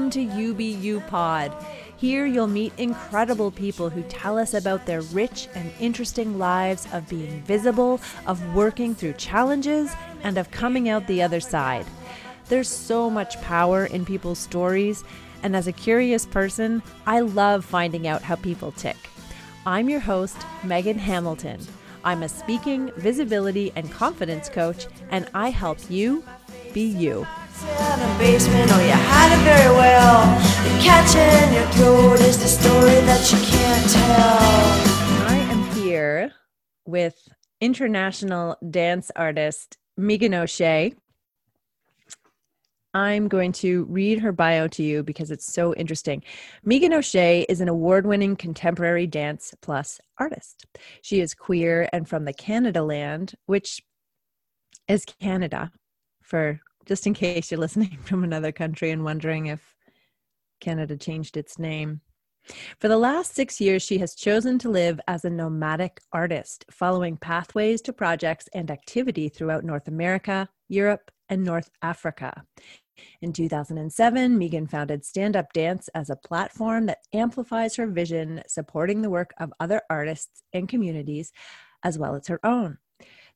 Welcome to UBU Pod. Here you'll meet incredible people who tell us about their rich and interesting lives of being visible, of working through challenges, and of coming out the other side. There's so much power in people's stories, and as a curious person, I love finding out how people tick. I'm your host, Megan Hamilton. I'm a speaking, visibility, and confidence coach, and I help you be you. Basement, oh, you hide it very well. The catch in your throat is the story that you can't tell. I am here with international dance artist Meagan O'Shea. I'm going to read her bio to you because it's so interesting. Meagan O'Shea is an award winning contemporary dance plus artist. She is queer and from the Canada land, which is Canada for just in case you're listening from another country and wondering if Canada changed its name. For the last six years, she has chosen to live as a nomadic artist, following pathways to projects and activity throughout North America, Europe, and North Africa. In 2007, Meagan founded Stand Up Dance as a platform that amplifies her vision, supporting the work of other artists and communities, as well as her own.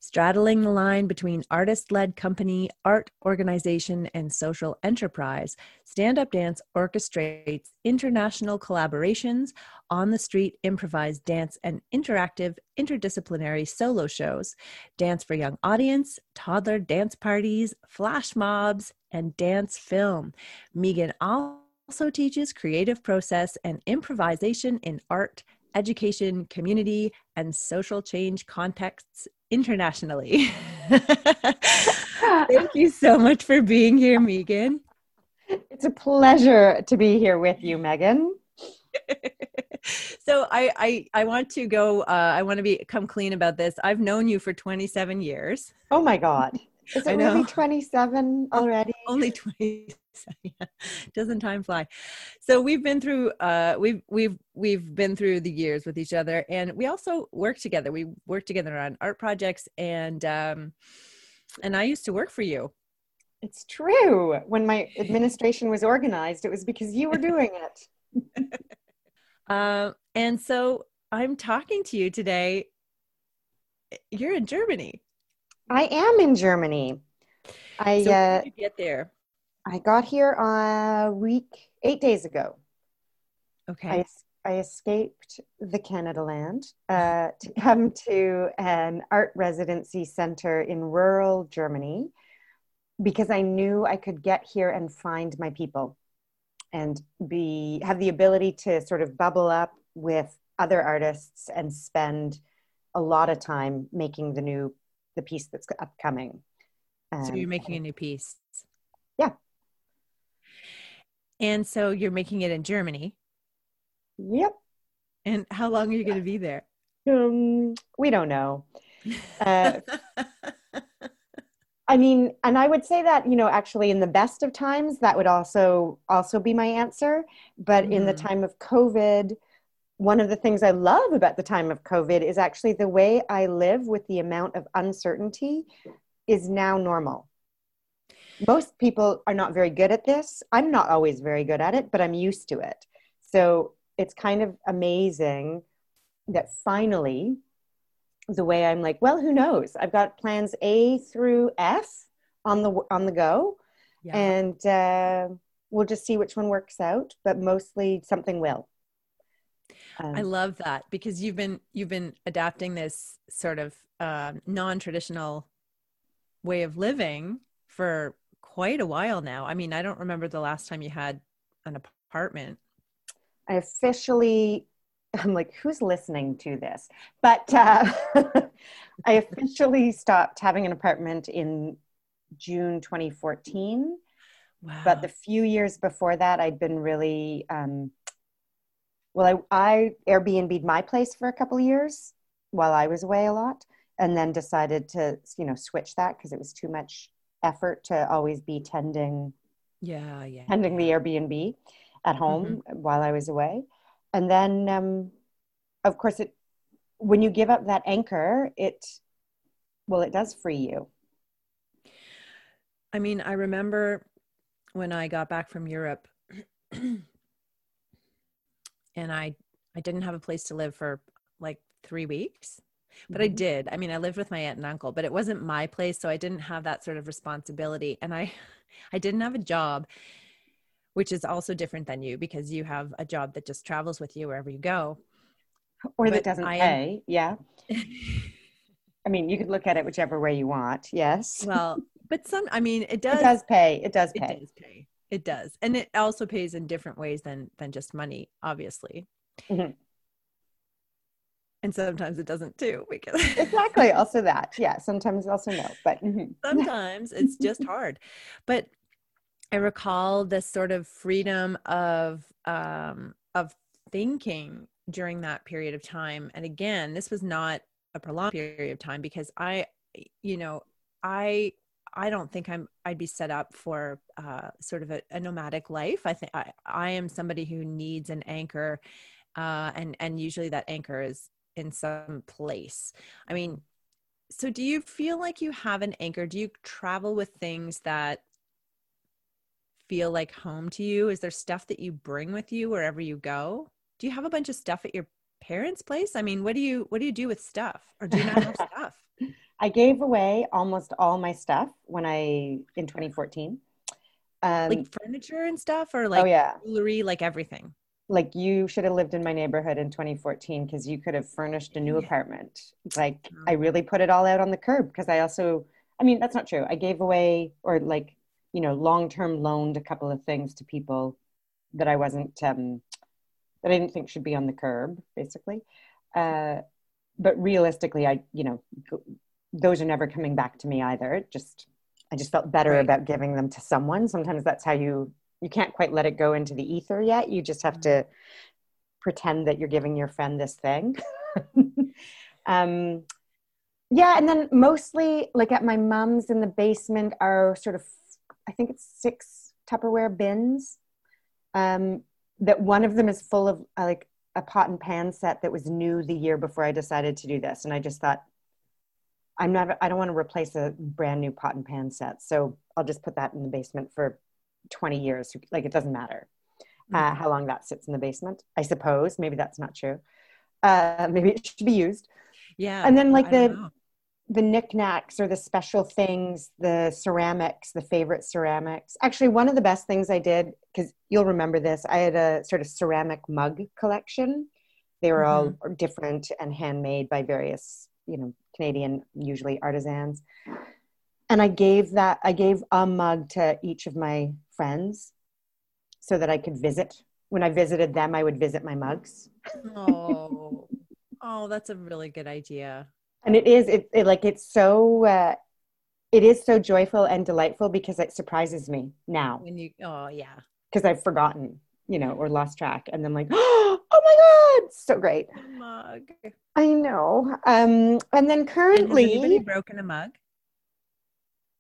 Straddling the line between artist led company, art organization, and social enterprise, Stand Up Dance orchestrates international collaborations, on the street improvised dance and interactive interdisciplinary solo shows, dance for young audience, toddler dance parties, flash mobs, and dance film. Meagan also teaches creative process and improvisation in art education, community, and social change contexts internationally. Thank you so much for being here, Meagan. It's a pleasure to be here with you, Megan. so I, I I want to go. Uh, I want to be come clean about this. I've known you for 27 years. Oh my God! Is it really 27 already? Only 20. yeah. Doesn't time fly? So we've been through uh we've we've we've been through the years with each other and we also work together. We work together on art projects and um and I used to work for you. It's true. When my administration was organized, it was because you were doing it. uh, and so I'm talking to you today. You're in Germany. I am in Germany. I so uh, get there. I got here a week, eight days ago. Okay. I, I escaped the Canada land uh, to come to an art residency center in rural Germany because I knew I could get here and find my people and be have the ability to sort of bubble up with other artists and spend a lot of time making the new the piece that's upcoming. Um, so you're making a new piece. Yeah. And so you're making it in Germany. Yep. And how long are you going to be there? Um, we don't know. Uh, I mean, and I would say that you know, actually, in the best of times, that would also also be my answer. But mm-hmm. in the mm-hmm. time of COVID, one of the things I love about the time of COVID is actually the way I live with the amount of uncertainty is now normal. Most people are not very good at this. I'm not always very good at it, but I'm used to it. So it's kind of amazing that finally, the way I'm like, well, who knows? I've got plans A through F on the on the go, yeah. and uh, we'll just see which one works out. But mostly, something will. Um, I love that because you've been you've been adapting this sort of uh, non-traditional way of living for quite a while now. I mean, I don't remember the last time you had an apartment. I officially I'm like, who's listening to this? But uh, I officially stopped having an apartment in June 2014. Wow. But the few years before that, I'd been really um, well, I, I Airbnb'd my place for a couple of years while I was away a lot, and then decided to, you know, switch that because it was too much effort to always be tending, yeah, yeah, tending the Airbnb at home mm-hmm. while I was away, and then, um, of course, it when you give up that anchor, it, well, it does free you. I mean, I remember when I got back from Europe and I I didn't have a place to live for like 3 weeks. But mm-hmm. I did. I mean, I lived with my aunt and uncle, but it wasn't my place, so I didn't have that sort of responsibility and I I didn't have a job which is also different than you because you have a job that just travels with you wherever you go or but that doesn't I pay yeah I mean, you could look at it whichever way you want. Yes. Well, but some, I mean, it does. It does pay. It does pay. It does pay. It does, and it also pays in different ways than than just money, obviously. Mm-hmm. And sometimes it doesn't too, because exactly. Also that, yeah. Sometimes also no, but mm-hmm. sometimes it's just hard. But I recall this sort of freedom of um, of thinking during that period of time. And again, this was not a prolonged period of time because I, you know, I I don't think I'm I'd be set up for uh, sort of a, a, nomadic life. I think I, I am somebody who needs an anchor, uh, and and usually that anchor is in some place. I mean, so do you feel like you have an anchor? Do you travel with things that feel like home to you? Is there stuff that you bring with you wherever you go? Do you have a bunch of stuff at your parents' place? I mean, what do you what do you do with stuff, or do you not have stuff? I gave away almost all my stuff when I in 2014. Um, like furniture and stuff, or like oh, yeah. jewelry, like everything. Like you should have lived in my neighborhood in 2014 because you could have furnished a new yeah. apartment. Like I really put it all out on the curb because I also, I mean, that's not true. I gave away or like you know long term loaned a couple of things to people that I wasn't um, that I didn't think should be on the curb, basically. Uh, but realistically, I, you know, those are never coming back to me either. It just, I just felt better right. about giving them to someone. Sometimes that's how you, you can't quite let it go into the ether yet. You just have to pretend that you're giving your friend this thing. um, yeah. And then mostly like at my mom's in the basement are sort of, I think it's six Tupperware bins. Um, that one of them is full of uh, like a pot and pan set that was new the year before I decided to do this. And I just thought, I'm not, I don't want to replace a brand new pot and pan set. So I'll just put that in the basement for 20 years. Like it doesn't matter uh, mm-hmm. how long that sits in the basement, I suppose. Maybe that's not true. Uh, maybe it should be used. Yeah. And then like the, the knickknacks or the special things, the ceramics, the favorite ceramics. Actually, one of the best things I did, because you'll remember this, I had a sort of ceramic mug collection. They were mm-hmm. all different and handmade by various, you know, Canadian, usually artisans. And I gave that, I gave a mug to each of my friends so that I could visit. When I visited them, I would visit my mugs. oh, oh, that's a really good idea and it is it, it like it's so uh, it is so joyful and delightful because it surprises me now when you oh yeah because i've forgotten you know or lost track and then like oh my god so great. Mug. I know um and then currently has anybody broken a mug?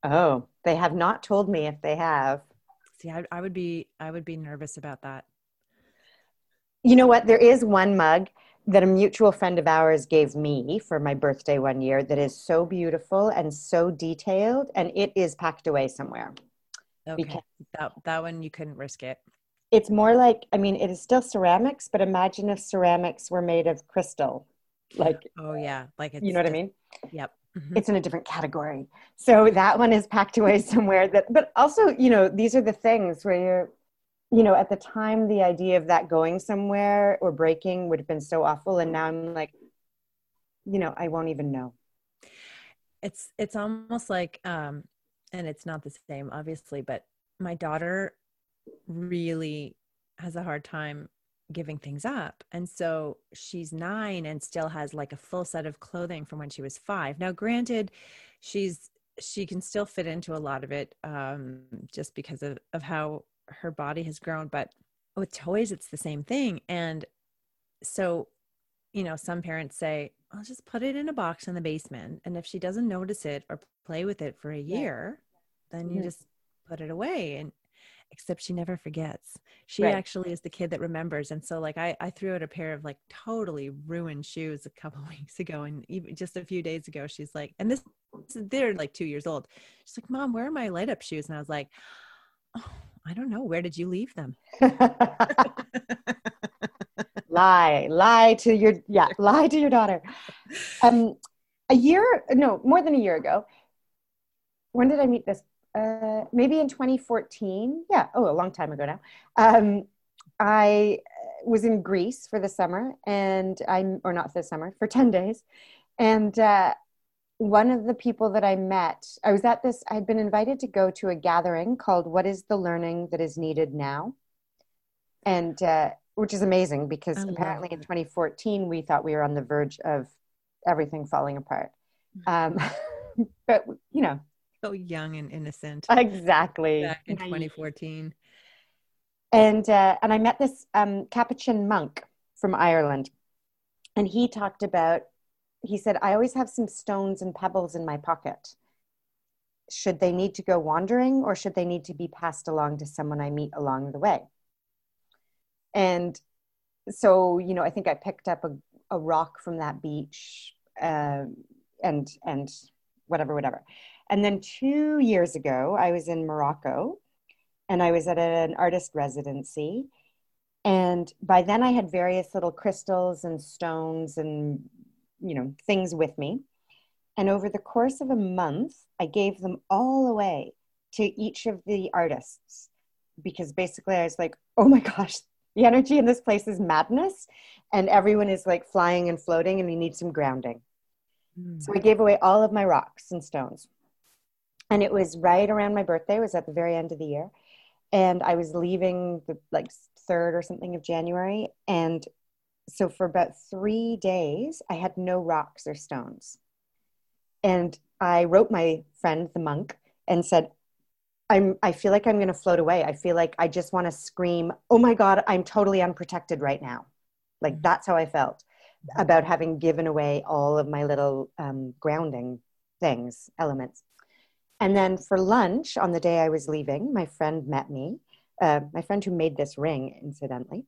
Oh they have not told me if they have. See I, I would be i would be nervous about that. You know what? There is one mug that a mutual friend of ours gave me for my birthday one year that is so beautiful and so detailed and it is packed away somewhere. Okay because that, that one you couldn't risk it it's more like i mean it is still ceramics but imagine if ceramics were made of crystal like oh yeah like you know what i mean yep mm-hmm. it's in a different category so that one is packed away somewhere that but also you know these are the things where you're you know, at the time, the idea of that going somewhere or breaking would have been so awful. And now I'm like, you know, I won't even know. It's, it's almost like, um, and it's not the same, obviously, but my daughter really has a hard time giving things up. And so she's nine and still has like a full set of clothing from when she was five. Now, granted, she's, she can still fit into a lot of it um, just because of, of how her body has grown but with toys it's the same thing and so you know some parents say i'll just put it in a box in the basement and if she doesn't notice it or play with it for a year yeah. then you mm-hmm. just put it away and except she never forgets she right. actually is the kid that remembers and so like I, I threw out a pair of like totally ruined shoes a couple weeks ago and even just a few days ago she's like and this they're like two years old she's like mom where are my light up shoes and i was like oh I don't know. Where did you leave them? lie, lie to your yeah, lie to your daughter. Um, a year, no, more than a year ago. When did I meet this? Uh, maybe in 2014. Yeah. Oh, a long time ago now. Um, I was in Greece for the summer, and I'm or not this summer for 10 days, and uh, one of the people that I met, I was at this, I had been invited to go to a gathering called What is the Learning That is Needed Now? And uh, which is amazing because apparently in 2014 we thought we were on the verge of everything falling apart. Um, but, you know, so young and innocent. Exactly. Back in 2014. And, uh, and I met this um, Capuchin monk from Ireland. And he talked about he said, I always have some stones and pebbles in my pocket. Should they need to go wandering or should they need to be passed along to someone I meet along the way? And so, you know, I think I picked up a, a rock from that beach uh, and, and whatever, whatever. And then two years ago, I was in Morocco and I was at an artist residency. And by then, I had various little crystals and stones and you know things with me and over the course of a month i gave them all away to each of the artists because basically i was like oh my gosh the energy in this place is madness and everyone is like flying and floating and we need some grounding mm. so i gave away all of my rocks and stones and it was right around my birthday it was at the very end of the year and i was leaving the like third or something of january and so for about three days, I had no rocks or stones. And I wrote my friend, the monk, and said, I'm, I feel like I'm going to float away. I feel like I just want to scream, oh my God, I'm totally unprotected right now. Like that's how I felt about having given away all of my little um, grounding things, elements. And then for lunch on the day I was leaving, my friend met me. Uh, my friend who made this ring, incidentally,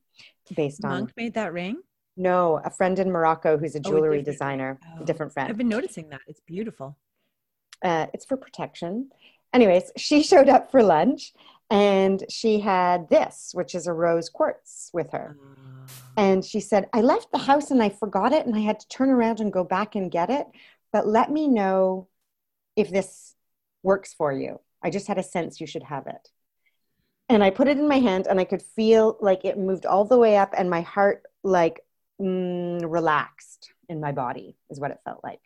based Monk on. Monk made that ring? No, a friend in Morocco who's a jewelry oh, a designer, oh. a different friend. I've been noticing that. It's beautiful. Uh, it's for protection. Anyways, she showed up for lunch and she had this, which is a rose quartz with her. Oh. And she said, I left the house and I forgot it and I had to turn around and go back and get it. But let me know if this works for you. I just had a sense you should have it. And I put it in my hand and I could feel like it moved all the way up and my heart like mm, relaxed in my body is what it felt like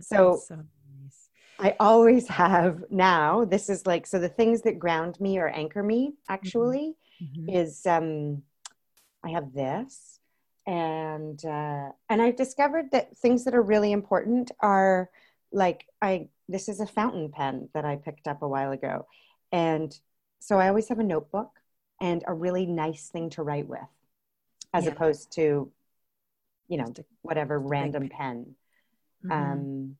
so, so nice. i always have now this is like so the things that ground me or anchor me actually mm-hmm. mm-hmm. is um i have this and uh, and i've discovered that things that are really important are like i this is a fountain pen that i picked up a while ago. And so i always have a notebook and a really nice thing to write with as yeah. opposed to you know whatever random pen. Mm-hmm. um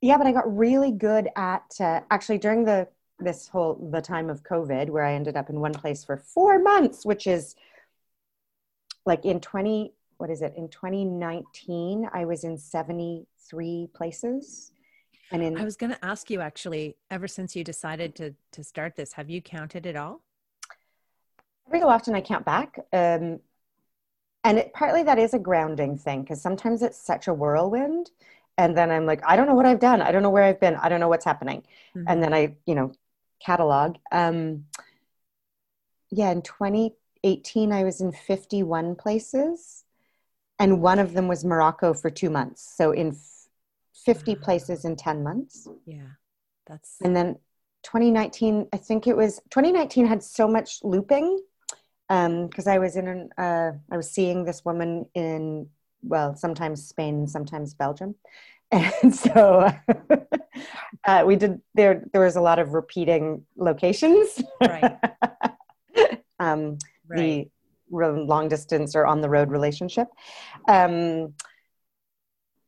yeah but i got really good at uh, actually during the this whole the time of covid where i ended up in one place for four months which is like in 20 what is it? In 2019 i was in 73 places and in i was going to ask you actually ever since you decided to to start this have you counted it all? Every so often i count back um and it, partly that is a grounding thing because sometimes it's such a whirlwind and then i'm like i don't know what i've done. I don't know where i've been. I don't know what's happening. Mm-hmm. and then i you know catalog. Um yeah in 2018 i was in 51 places and one of them was morocco for two months. So in 50 places in 10 months. Yeah that's and then 2019 i think it was 2019 had so much looping because um, I was in an, uh, I was seeing this woman in well sometimes Spain sometimes Belgium. And so uh, we did there there was a lot of repeating locations. Right, um, right. the long distance or on the road relationship. Um,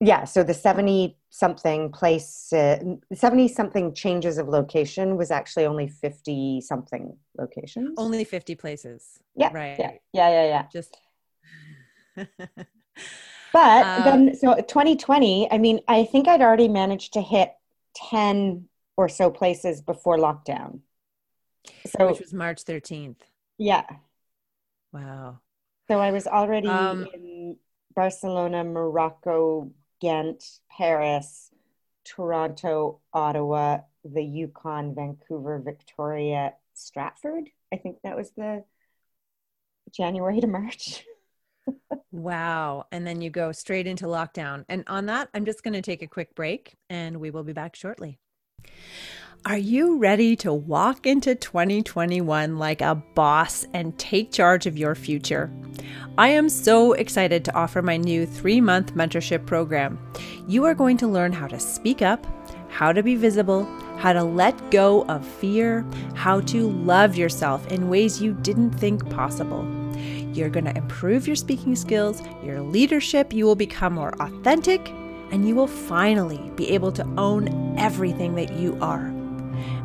yeah so the 70 something place uh, 70 something changes of location was actually only 50 something locations only 50 places yeah right yeah yeah yeah, yeah. just but um, then so 2020 i mean i think i'd already managed to hit 10 or so places before lockdown So which was March 13th. yeah. Wow. So I was already Um, in Barcelona, Morocco, Ghent, Paris, Toronto, Ottawa, the Yukon, Vancouver, Victoria, Stratford. I think that was the January to March. Wow. And then you go straight into lockdown. And on that, I'm just going to take a quick break and we will be back shortly. Are you ready to walk into 2021 like a boss and take charge of your future? I am so excited to offer my new three month mentorship program. You are going to learn how to speak up, how to be visible, how to let go of fear, how to love yourself in ways you didn't think possible. You're going to improve your speaking skills, your leadership, you will become more authentic, and you will finally be able to own everything that you are.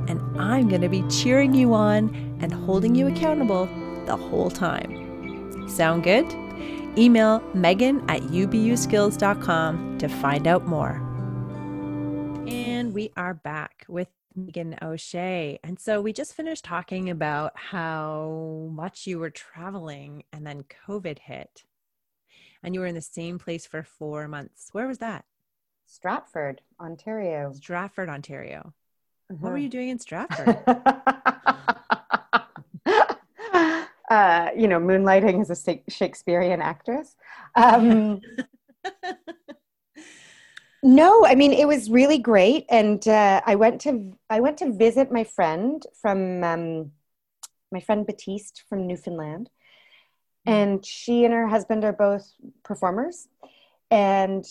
And I'm going to be cheering you on and holding you accountable the whole time. Sound good? Email megan at ubuskills.com to find out more. And we are back with Meagan O'Shea. And so we just finished talking about how much you were traveling and then COVID hit. And you were in the same place for four months. Where was that? Stratford, Ontario. Stratford, Ontario. What Uh-huh. were you doing in Stratford? uh, you know, moonlighting as a Shakespearean actress. Um, no, I mean it was really great, and uh, I went to I went to visit my friend from um, my friend Batiste from Newfoundland, and she and her husband are both performers, and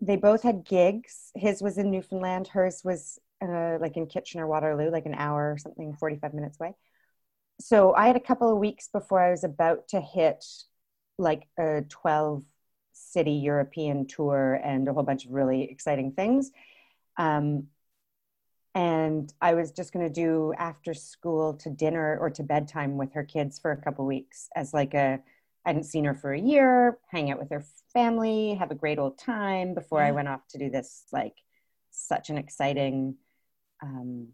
they both had gigs. His was in Newfoundland, hers was uh, like in Kitchener Waterloo, like an hour or something, forty five minutes away. So I had a couple of weeks before I was about to hit like a twelve city European tour and a whole bunch of really exciting things. Um, and I was just going to do after school to dinner or to bedtime with her kids for a couple weeks as like a I hadn't seen her for a year, hang out with her family, have a great old time before I went off to do this like such an exciting um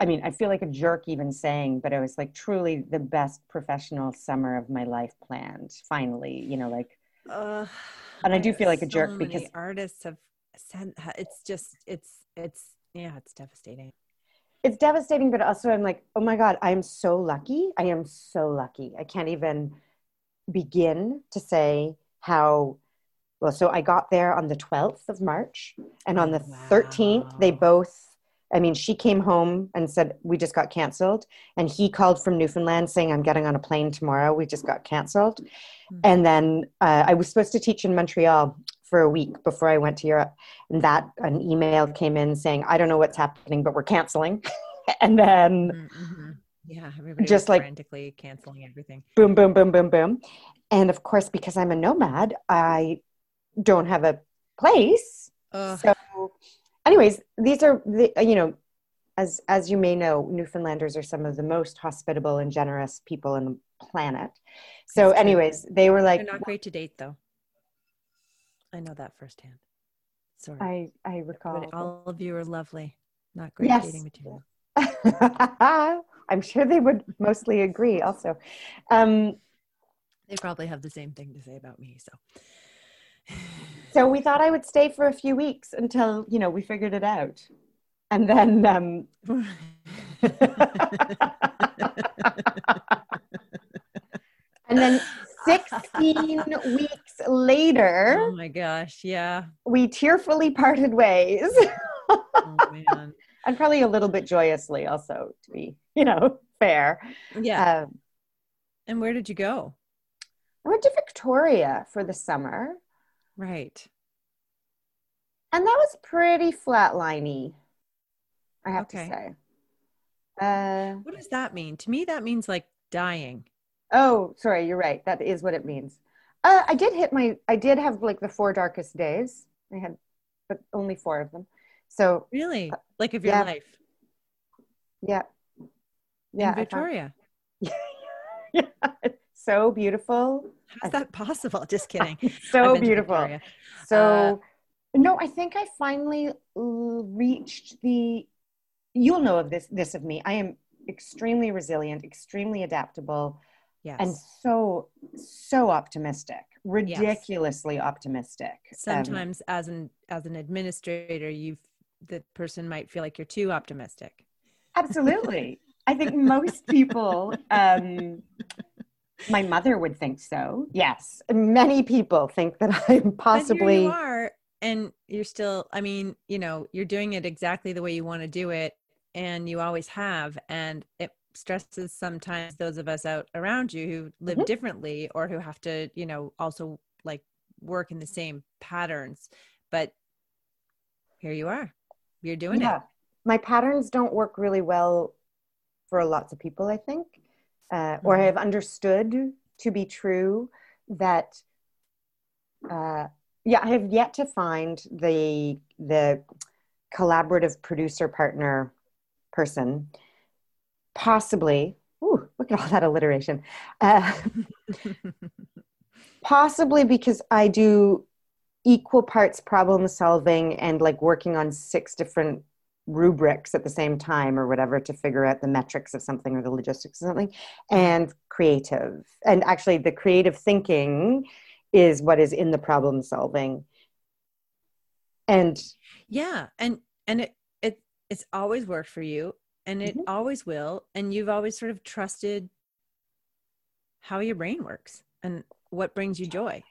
I mean, I feel like a jerk even saying, but it was like truly the best professional summer of my life planned. Finally, you know, like Uh, And I do feel like a jerk many because- artists have sent. it's just it's it's yeah it's devastating. it's devastating, but also I'm like, oh my God, I am so lucky. I am so lucky. I can't even begin to say how well. So I got there on the 12th of March, and on the 13th, they both. I mean, she came home and said, We just got canceled. And he called from Newfoundland saying, I'm getting on a plane tomorrow. We just got canceled. Hmm. And then uh, I was supposed to teach in Montreal for a week before I went to Europe. And that an email came in saying, I don't know what's happening, but we're canceling. and then Mm-hmm. Yeah, everybody Just like- frantically canceling everything. boom, boom, boom, boom, boom. And of course, because I'm a nomad, I don't have a place. Ugh. So, anyways, these are the you know, as as you may know, Newfoundlanders are some of the most hospitable and generous people on the planet. So, anyways, they were like, They're not great to date though. I know that firsthand. Sorry, I I recall. but all of you are lovely. Not great Yes. dating material. I'm sure they would mostly agree. Also, um, They probably have the same thing to say about me. So. So we thought I would stay for a few weeks until you know we figured it out, and then um, and then 16 weeks later, oh my gosh! Yeah. we tearfully parted ways, Oh man. and probably a little bit joyously, also to be you know fair. Yeah. Um, and where did you go? I went to Victoria for the summer, Right. and that was pretty flatliney. I have Okay. to say. Uh, What does that mean? To me, that means like dying. oh, sorry, you're right. That is what it means. Uh, I did hit my. I did have like the four darkest days. I had, but only four of them. So Really? Like of your yeah. life yeah, in yeah. I found- Victoria? yeah, it's so beautiful, How's that possible? Just kidding. so I've been to beautiful. So, no, I think I finally uh, reached the. You'll know of this. This of me. I am extremely resilient, extremely adaptable, yes. and so so optimistic, ridiculously yes. optimistic. Um, Sometimes, um, as an as an administrator, you the person might feel like you're too optimistic. Absolutely, I think most people. Um, my mother would think so. Yes, many people think that I'm possibly. you are, and you're still. I mean, you know, you're doing it exactly the way you want to do it, and you always have, and it stresses sometimes those of us out around you who live mm-hmm. differently or who have to, you know, also like work in the same patterns. But here you are. You're doing yeah. it. My patterns don't work really well for lots of people, I think, uh, mm-hmm. or have understood to be true that. Uh, yeah, I have yet to find the the collaborative producer partner person possibly ooh, look at all that alliteration uh, possibly because i do equal parts problem solving and like working on six different rubrics at the same time or whatever to figure out the metrics of something or the logistics of something and creative. And actually the creative thinking is what is in the problem solving. And yeah and and it it it's always worked for you and it mm-hmm. always will and you've always sort of trusted how your brain works and what brings you joy.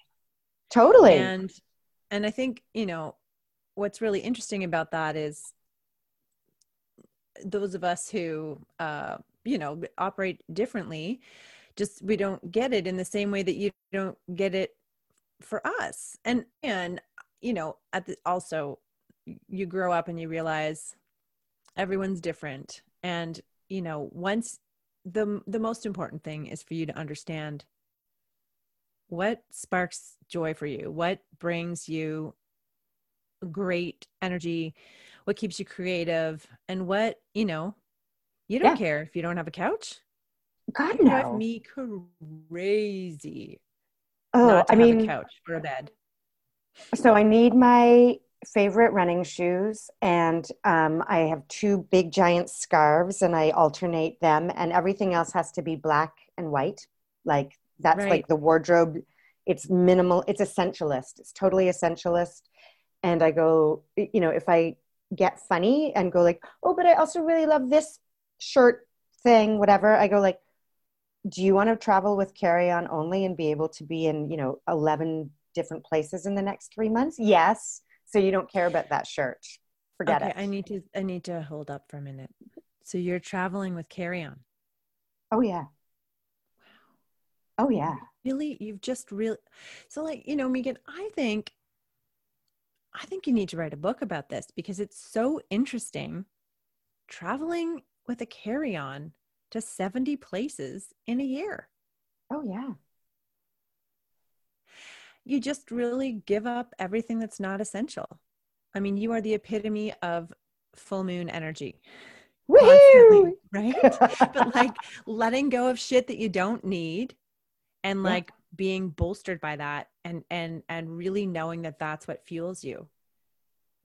Totally. And and i think you know what's really interesting about that is those of us who uh you know operate differently just we don't get it in the same way that you don't get it for us. And and you know at the also you grow up and you realize everyone's different. And you know once the the most important thing is for you to understand what sparks joy for you what brings you great energy what keeps you creative and what you know you don't yeah. care if you don't have a couch. God no drive me crazy oh i mean a couch or a bed. so i need my favorite running shoes and um, i have two big giant scarves and i alternate them and everything else has to be black and white. Like that's right. like the wardrobe. It's minimal it's essentialist. It's totally essentialist. And i go you know if i get funny and go like oh but i also really love this shirt thing whatever. I go like do you want to travel with carry on only and be able to be in you know 11 different places in the next three months? Yes. So you don't care about that shirt. Forget okay, it. I need to i need to hold up for a minute. So you're traveling with carry on? Oh yeah. Wow. Oh yeah. Really? You've just really so like you know megan i think i think you need to write a book about this because it's so interesting traveling with a carry on to 70 places in a year oh yeah you just really give up everything that's not essential. I mean, you are the epitome of full moon energy. Right? but like letting go of shit that you don't need and like. Being bolstered by that and and and really knowing that that's what fuels you.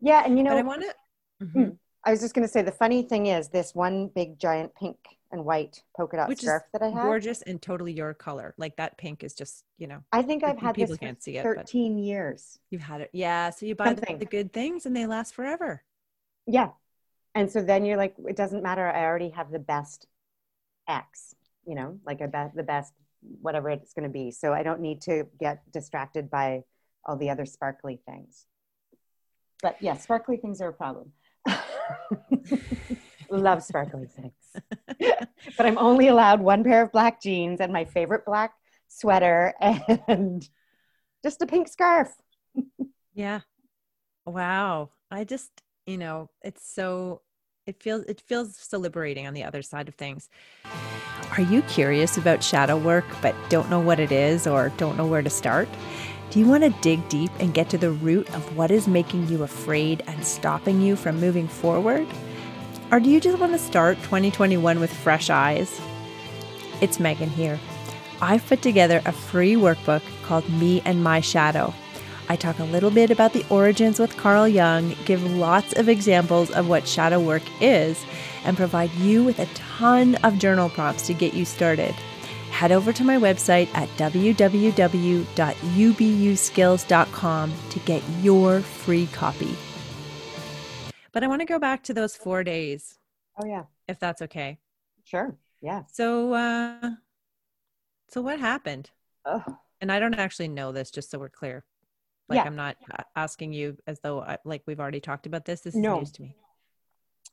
Yeah, and you know, but I want to mm-hmm. I was just going to say the funny thing is this one big giant pink and white polka dot Which scarf that I have. Gorgeous and totally your color. Like that pink is just, you know. I think I've had people can't see it. 13 years. You've had it. Yeah. So you buy the, the, good things and they last forever. Yeah. And so then you're like, it doesn't matter. I already have the best X, you know, like I bet the best whatever it's going to be. So I don't need to get distracted by all the other sparkly things. But yeah, sparkly things are a problem. Love sparkly things. but I'm only allowed one pair of black jeans and my favorite black sweater and just a pink scarf. yeah. Wow. I just, you know, it's so it feels it feels so liberating on the other side of things. Are you curious about shadow work but don't know what it is or don't know where to start? Do you want to dig deep and get to the root of what is making you afraid and stopping you from moving forward? Or do you just want to start 2021 with fresh eyes? It's Megan here. I've put together a free workbook called Me and My Shadow. I talk a little bit about the origins with Carl Jung, give lots of examples of what shadow work is, and provide you with a ton of journal prompts to get you started. Head over to my website at www.ubuskills.com to get your free copy. But I want to go back to those four days. Oh, yeah. If that's okay. Sure. Yeah. So, uh, so what happened? Oh. And I don't actually know this, just so we're clear. Like Yeah. I'm not asking you as though I, like we've already talked about this. This is No. news to me.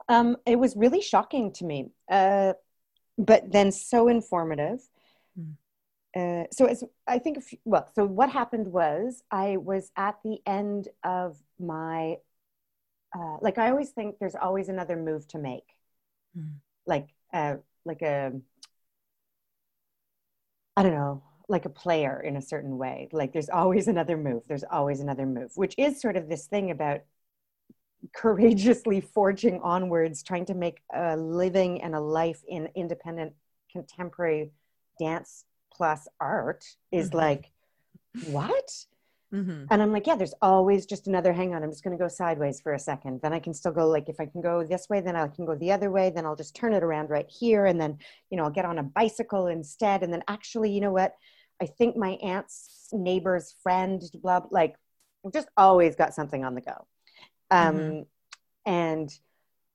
Um, it was really shocking to me, uh, but then so informative. Mm. Uh, so it's, I think, if, well, so what happened was I was at the end of my, uh, like I always think there's always another move to make, Mm. like, uh, like a, I don't know, like a player in a certain way. Like there's always another move. There's always another move, which is sort of this thing about courageously forging onwards, trying to make a living and a life in independent contemporary dance plus art is Mhm. like, what? Mm-hmm. And I'm like, yeah, there's always just another hang on. I'm just going to go sideways for a second. Then I can still go, like, if I can go this way, then I can go the other way. Then I'll just turn it around right here. And then, you know, I'll get on a bicycle instead. And then actually, you know what? I think my aunt's neighbor's friend, blah, blah like, just always got something on the go. Um, Mhm. And,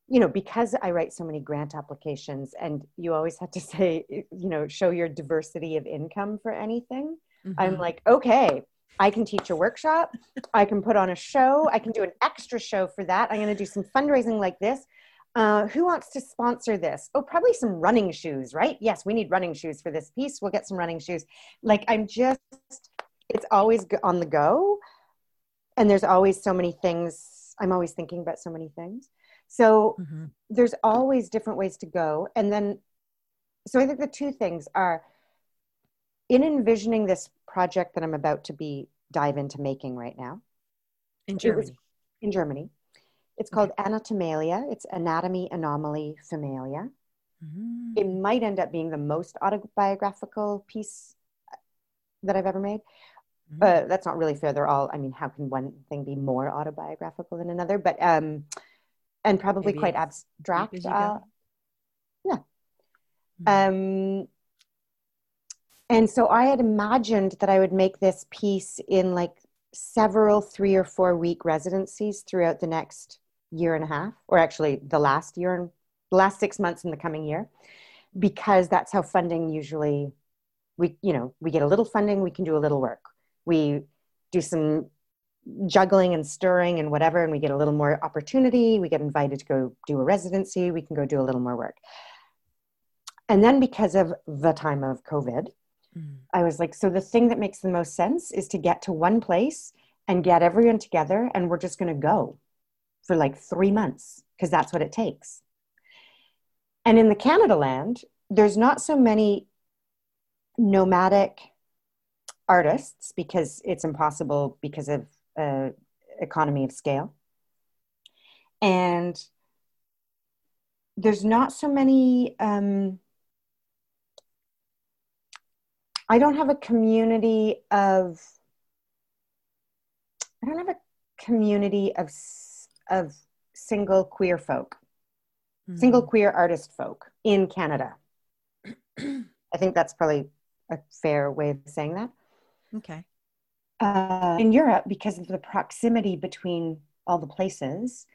you know, because I write so many grant applications and you always have to say, you know, show your diversity of income for anything. I'm Mhm. like, okay, I can teach a workshop. I can put on a show. I can do an extra show for that. I'm going to do some fundraising like this. Uh, who wants to sponsor this? Oh, probably some running shoes, right? Yes, we need running shoes for this piece. We'll get some running shoes. Like, I'm just, it's always on the go. And there's always so many things. I'm always thinking about so many things. So, Mhm. there's always different ways to go and then so i think the two things are in envisioning this project that i'm about to be dive into making right now in Germany. in germany it's called anatomalia it's anatomy anomaly familia Mhm. it might end up being the most autobiographical piece that i've ever made Mhm. uh, that's not really fair they're all i mean how can one thing be more autobiographical than another but um and probably Maybe quite abstract uh, yeah. Mhm. Um, and so I had imagined that I would make this piece in like several three or four week residencies throughout the next year and a half, or actually the last year and the last six months in the coming year, because that's how funding usually we, you know, we get a little funding, we can do a little work. We do some juggling and stirring and whatever, and we get a little more opportunity. We get invited to go do a residency, we can go do a little more work. And then because of the time of COVID, Mhm. I was like, so the thing that makes the most sense is to get to one place and get everyone together, and we're just going to go for like three months because that's what it takes. And in the Canada land, there's not so many nomadic artists because it's impossible because of uh, economy of scale. And there's not so many. Um, I don't have a community of. I don't have a community of of single queer folk, single Mhm. queer artist folk in Canada. I think that's probably a fair way of saying that. Okay. Uh, in Europe, because of the proximity between all the places,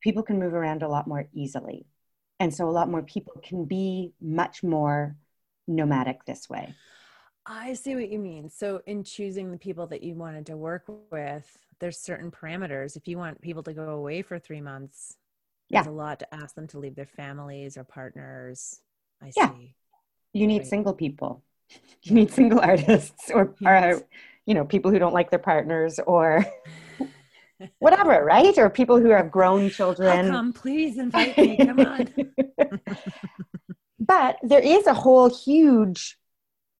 people can move around a lot more easily. And so a lot more people can be much more nomadic this way. I see what you mean. So, in choosing the people that you wanted to work with, there's certain parameters. If you want people to go away for three months, there's Yeah. a lot to ask them to leave their families or partners. I Yeah. see. You need Right. single people. You need single artists or, Yes. or you know, people who don't like their partners or whatever, right? Or people who have grown children. come, please invite me. Come on. but there is a whole huge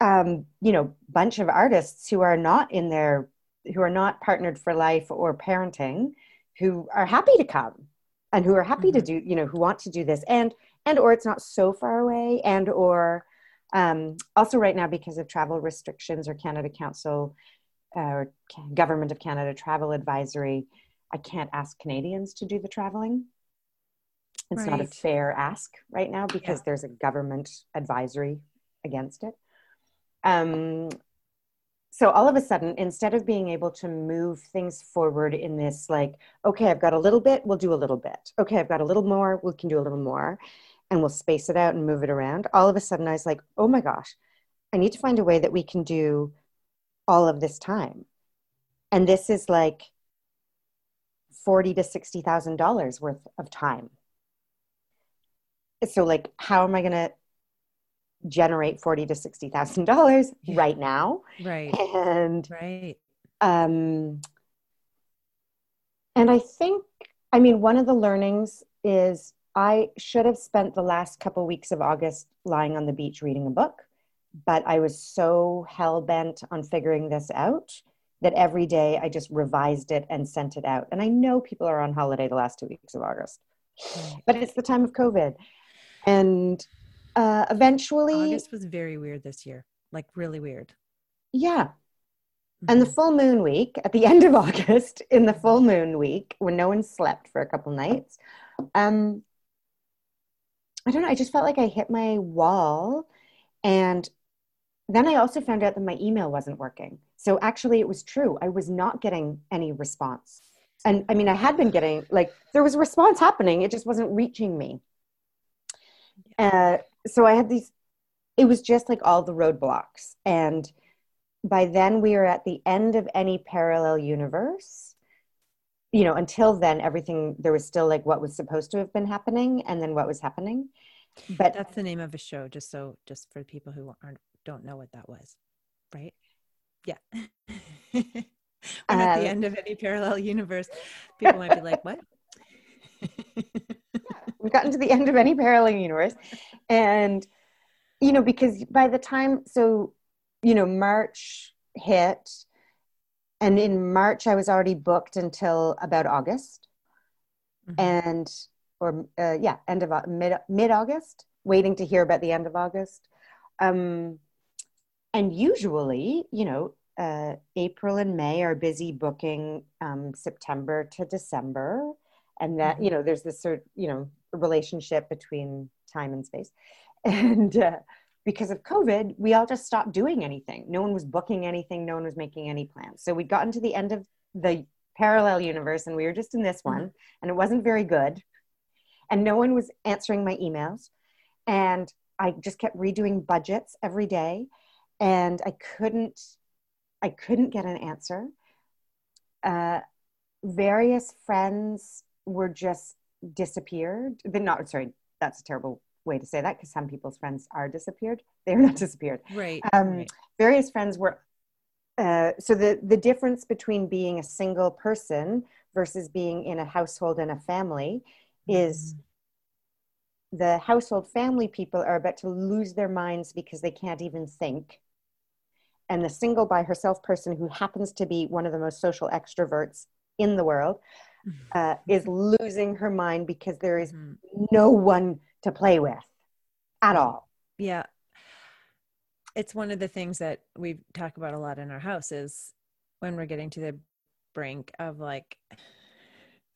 um, you know bunch of artists who are not in their who are not partnered for life or parenting who are happy to come and who are happy to do you know who want to do this and and or it's not so far away and or um, also right now because of travel restrictions or canada council uh, government of Canada travel advisory. I can't ask Canadians to do the traveling. It's right. not a fair ask right now because yeah. there's a government advisory against it. Um, so all of a sudden, instead of being able to move things forward in this, like, okay, I've got a little bit, we'll do a little bit. Okay, I've got a little more, we can do a little more, and we'll space it out and move it around. All of a sudden, I was like, oh my gosh, I need to find a way that we can do all of this time. And this is like forty to sixty thousand dollars worth of time. So, like, how am I to generate forty to sixty thousand dollars right now? Right. And right. Um, and I think, I mean, one of the learnings is I should have spent the last couple weeks of August lying on the beach reading a book, but I was so hell bent on figuring this out that every day I just revised it and sent it out. And I know people are on holiday the last two weeks of August, but it's the time of COVID. And uh, eventually. August was very weird this year, like really weird. Yeah. Mm-hmm. And the mm-hmm. full moon week at the end of August, in the full moon week, when no one slept for a couple nights, um, I don't know, I just felt like I hit my wall. And then I also found out that my email wasn't working. So actually, it was true. I was not getting any response. And I mean, I had been getting, like, there was a response happening, it just wasn't reaching me. Uh, so I had these, it was just like all the roadblocks. And by then we were at the end of any parallel universe. You know, until then, everything, there was still like what was supposed to have been happening and then what was happening. But that's the name of a show, just so, just for people who aren't, don't know what that was, right? Yeah. We're at the um, end of any parallel universe. People might be like, what? we've gotten to the end of any parallel universe. And you know because by the time so you know march hit and in march i was already booked until about august. Mm-hmm. and or uh, yeah end of mid mid august waiting to hear about the end of august. Um and usually you know uh, april and may are busy booking um, september to december and that mm-hmm. you know there's this sort of you know relationship between time and space. And uh, because of covid we all just stopped doing anything. No one was booking anything. No one was making any plans. So we'd gotten to the end of the parallel universe and we were just in this one mm-hmm. and it wasn't very good. And no one was answering my emails. And i just kept redoing budgets every day. And i couldn't i couldn't get an answer. Uh, various friends were just disappeared. They're not sorry, that's a terrible way to say that because some people's friends are disappeared. They're not disappeared. Right. Um, right. Various friends were. Uh, so the the difference between being a single person versus being in a household and a family is mm-hmm. the household family people are about to lose their minds because they can't even think and the single by herself person who happens to be one of the most social extroverts in the world uh, is losing her mind because there is mm-hmm. no one to play with at all. Yeah. It's one of the things that we talk about a lot in our house is when we're getting to the brink of like,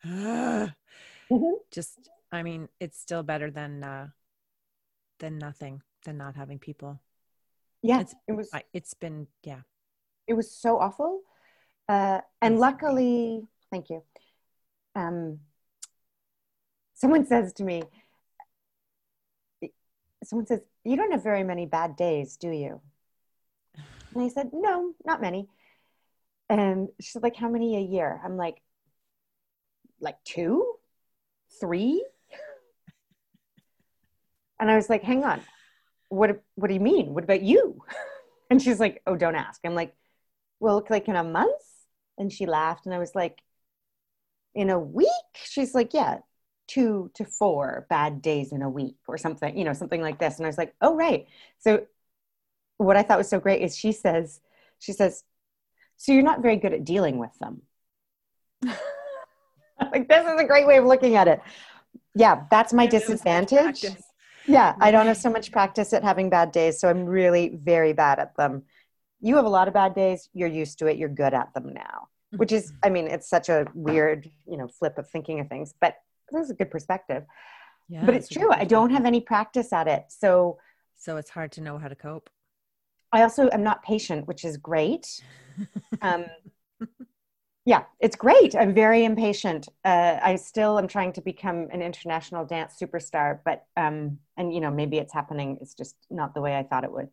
uh, mm-hmm. just, I mean, it's still better than, uh, than nothing, than not having people. Yeah. It's, it was, it's been, yeah. It was so awful. Uh, and luckily, thank you um, someone says to me, someone says, You don't have very many bad days, do you? And I said, No, not many. And she's like, How many a year? I'm like, Like two, three? And I was like, Hang on. What, what do you mean? What about you? And she's like, Oh, don't ask. I'm like, Well, like in a month? And she laughed. And I was like, in a week? She's like, yeah, two to four bad days in a week or something, you know, something like this. And I was like, oh, right. So what I thought was so great is she says, she says, so you're not very good at dealing with them. like, this is a great way of looking at it. Yeah, that's my disadvantage. Yeah, I don't have so much practice at having bad days. So I'm really very bad at them. you have a lot of bad days, you're used to it, you're good at them now. Which is, I mean, it's such a weird, you know, flip of thinking of things, but that's a good perspective. Yeah, but it's true. I don't have any practice at it. So so it's hard to know how to cope. I also am not patient, which is great. Um, yeah, it's great. I'm very impatient. Uh, I still am trying to become an international dance superstar, but um, and you know maybe it's happening. It's just not the way I thought it would.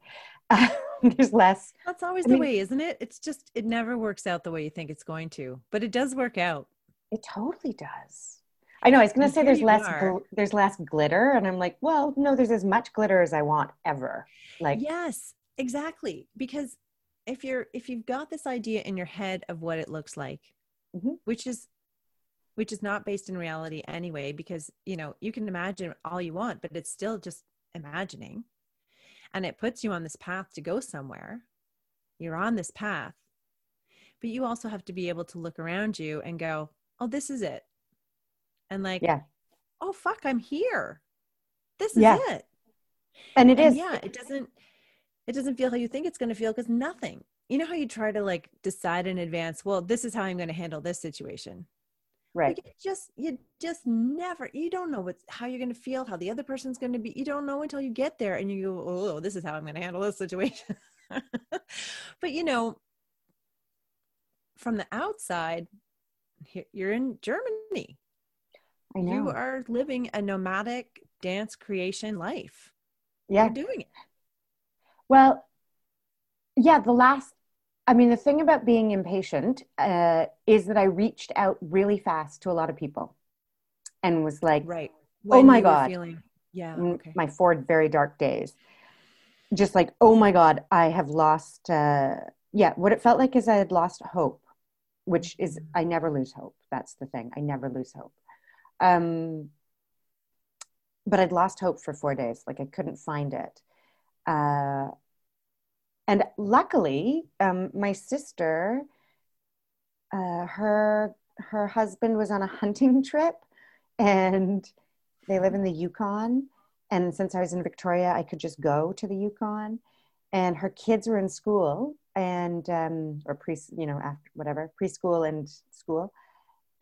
Uh, there's less. That's always I the mean, way, isn't it? It's just it never works out the way you think it's going to, but it does work out. It totally does. I know. I was going to say there's less gl- there's less glitter, and I'm like, well, no, there's as much glitter as I want ever. Like yes, exactly. Because if you're if you've got this idea in your head of what it looks like, mm-hmm. which is which is not based in reality anyway, because you know you can imagine all you want, but it's still just imagining, and it puts you on this path to go somewhere. You're on this path, but you also have to be able to look around you and go, "Oh, this is it." and like yeah oh fuck i'm here this is yeah. it and it and is. yeah it doesn't it doesn't feel how you think it's going to feel because nothing you know how you try to like decide in advance well this is how i'm going to handle this situation right like just you just never you don't know what's how you're going to feel how the other person's going to be you don't know until you get there and you go oh this is how i'm going to handle this situation but you know from the outside you're in germany I know. You are living a nomadic dance creation life. Yeah. You're doing it. Well, yeah, the last, I mean, the thing about being impatient uh, is that I reached out really fast to a lot of people and was like, right. Oh when oh my God. Feeling, yeah. Okay. My four very dark days. Just like, oh my God, I have lost, uh, yeah, what it felt like is I had lost hope, which is, mm-hmm. I never lose hope. That's the thing. I never lose hope. Um, but I'd lost hope for four days. Like I couldn't find it. Uh, and luckily, um, my sister, uh, her her husband was on a hunting trip, and they live in the Yukon. And since I was in Victoria, I could just go to the Yukon. And her kids were in school and um, or pre, you know, after whatever preschool and school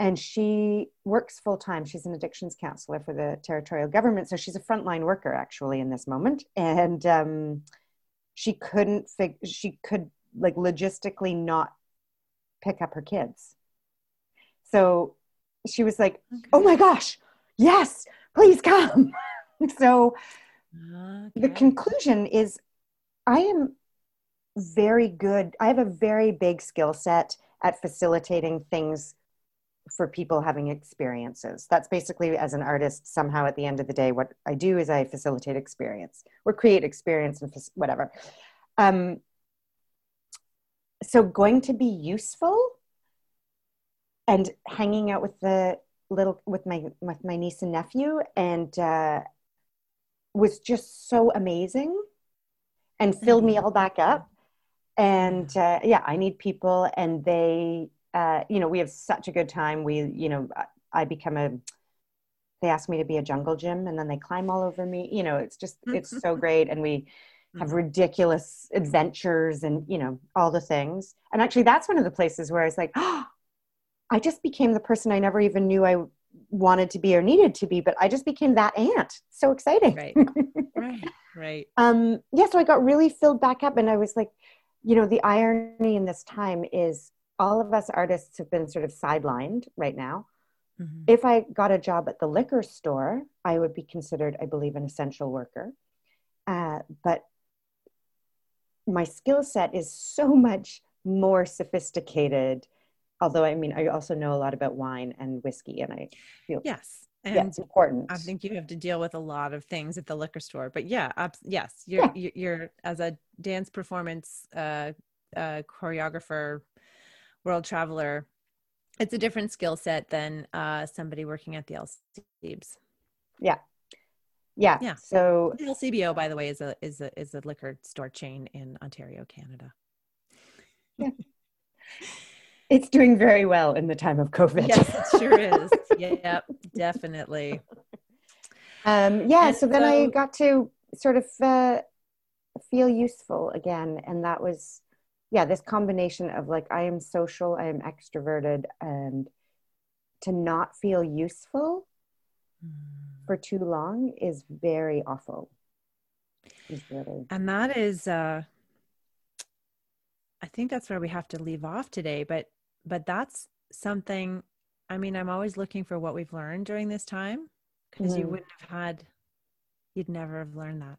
and she works full time. She's an addictions counselor for the territorial government, so she's a frontline worker actually in this moment. And um, she couldn't fig- she could like logistically not pick up her kids. So she was like, okay. "Oh my gosh, yes, please come." so okay. the conclusion is, I am very good. I have a very big skill set at facilitating things for people having experiences. That's basically, as an artist, somehow at the end of the day, what I do is I facilitate experience or create experience and whatever. Um, so, going to be useful and hanging out with the little with my with my niece and nephew and uh, was just so amazing and filled me mm-hmm. all back up and uh, yeah i need people and they uh, you know, we have such a good time. We, you know, I become a, they ask me to be a jungle gym and then they climb all over me. You know, it's just, it's so great. And we have mm-hmm. ridiculous adventures and, you know, all the things. And actually, that's one of the places where I was like, oh, I just became the person I never even knew I wanted to be or needed to be, but I just became that aunt. So exciting. Right. right. Right. um, yeah. So I got really filled back up and I was like, you know, the irony in this time is all of us artists have been sort of sidelined right now. Mm-hmm. If I got a job at the liquor store, I would be considered, I believe, an essential worker. Uh, but my skill set is so much more sophisticated. Although, I mean, I also know a lot about wine and whiskey, and I feel yes, and yeah, it's important. I think you have to deal with a lot of things at the liquor store. But yeah, yes, you're, yeah. you're as a dance performance uh, uh, choreographer world traveler, it's a different skill set than uh, somebody working at the LCBs. Yeah. Yeah. Yeah. So the LCBO, by the way, is a is a is a liquor store chain in Ontario, Canada. Yeah. it's doing very well in the time of COVID. Yes, it sure is. yeah, definitely. Um, yeah. And so then so, I got to sort of uh, feel useful again, and that was yeah, this combination of like I am social, I am extroverted, and to not feel useful mm. for too long is very awful. Really... And that is uh I think that's where we have to leave off today, but but that's something I mean, I'm always looking for what we've learned during this time because mm-hmm. you wouldn't have had you'd never have learned that.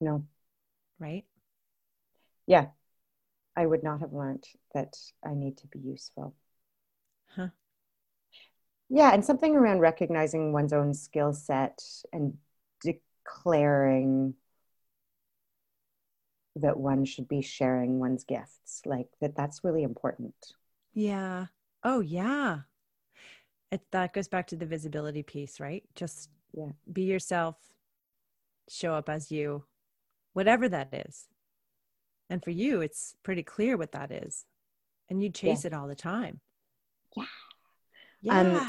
No. Right? Yeah. I would not have learned that I need to be useful. Huh. Yeah, and something around recognizing one's own skill set and declaring that one should be sharing one's gifts like that that's really important. Yeah. Oh yeah. It, that goes back to the visibility piece right? Just yeah. be yourself show up as you whatever that is and for you it's pretty clear what that is. And you chase yeah. it all the time. Yeah. Yeah. Um,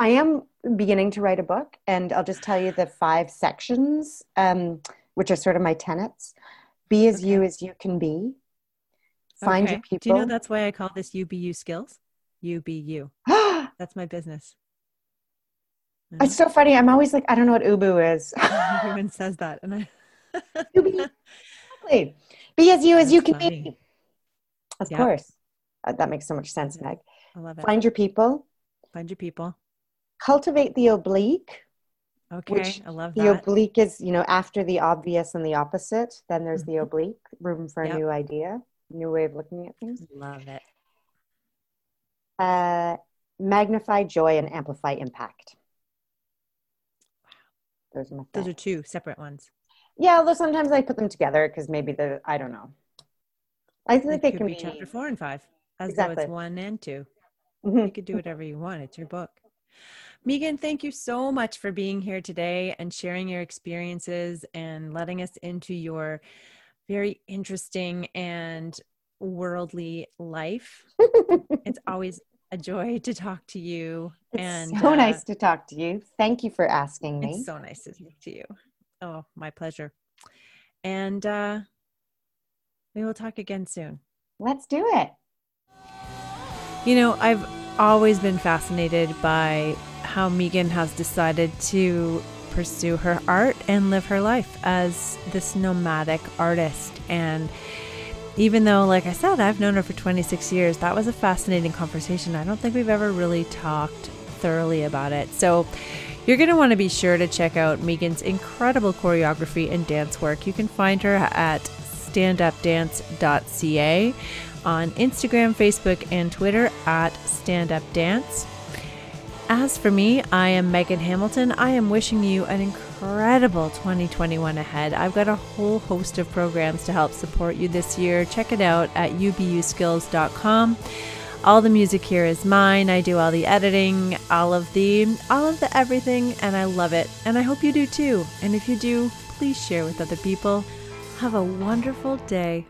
i am beginning to write a book and i'll just tell you the five sections um, which are sort of my tenets. Be as okay. you as you can be. Find okay. your people do you know that's why i call this ubu skills? UBU. that's my business. It's so funny. I'm always like i don't know what ubu is. Everyone says that? And i exactly be as you that's as you can funny. be of course uh, that makes so much sense meg i love it find your people find your people cultivate the oblique Okay, Which I love that. The oblique is, you know, after the obvious and the opposite, then there's mm-hmm. the oblique, room for a yep. new idea, new way of looking at things. Love it. Uh, magnify joy and amplify impact. Wow. Those are my Those are two separate ones. Yeah, although sometimes I put them together because maybe the I don't know. I think they can be, be chapter four and five, as exactly. though it's one and 2 mm-hmm. You could do whatever you want. It's your book. Meagan, thank you so much for being here today and sharing your experiences and letting us into your very interesting and worldly life. it's always a joy to talk to you. It's and so uh, nice to talk to you. Thank you for asking me. It's so nice to speak to you. Oh, my pleasure. And uh, we will talk again soon. Let's do it. You know, I've always been fascinated by how Meagan has decided to pursue her art and live her life as this nomadic artist. And even though, like I said, I've known her for 26 years, that was a fascinating conversation. I don't think we've ever really talked thoroughly about it. So, you're going to want to be sure to check out Meagan's incredible choreography and dance work. You can find her at standupdance.ca on Instagram, Facebook, and Twitter at standupdance. As for me, I am Megan Hamilton. I am wishing you an incredible 2021 ahead. I've got a whole host of programs to help support you this year. Check it out at ubuskills.com. All the music here is mine. I do all the editing, all of the all of the everything, and I love it. And I hope you do too. And if you do, please share with other people. Have a wonderful day.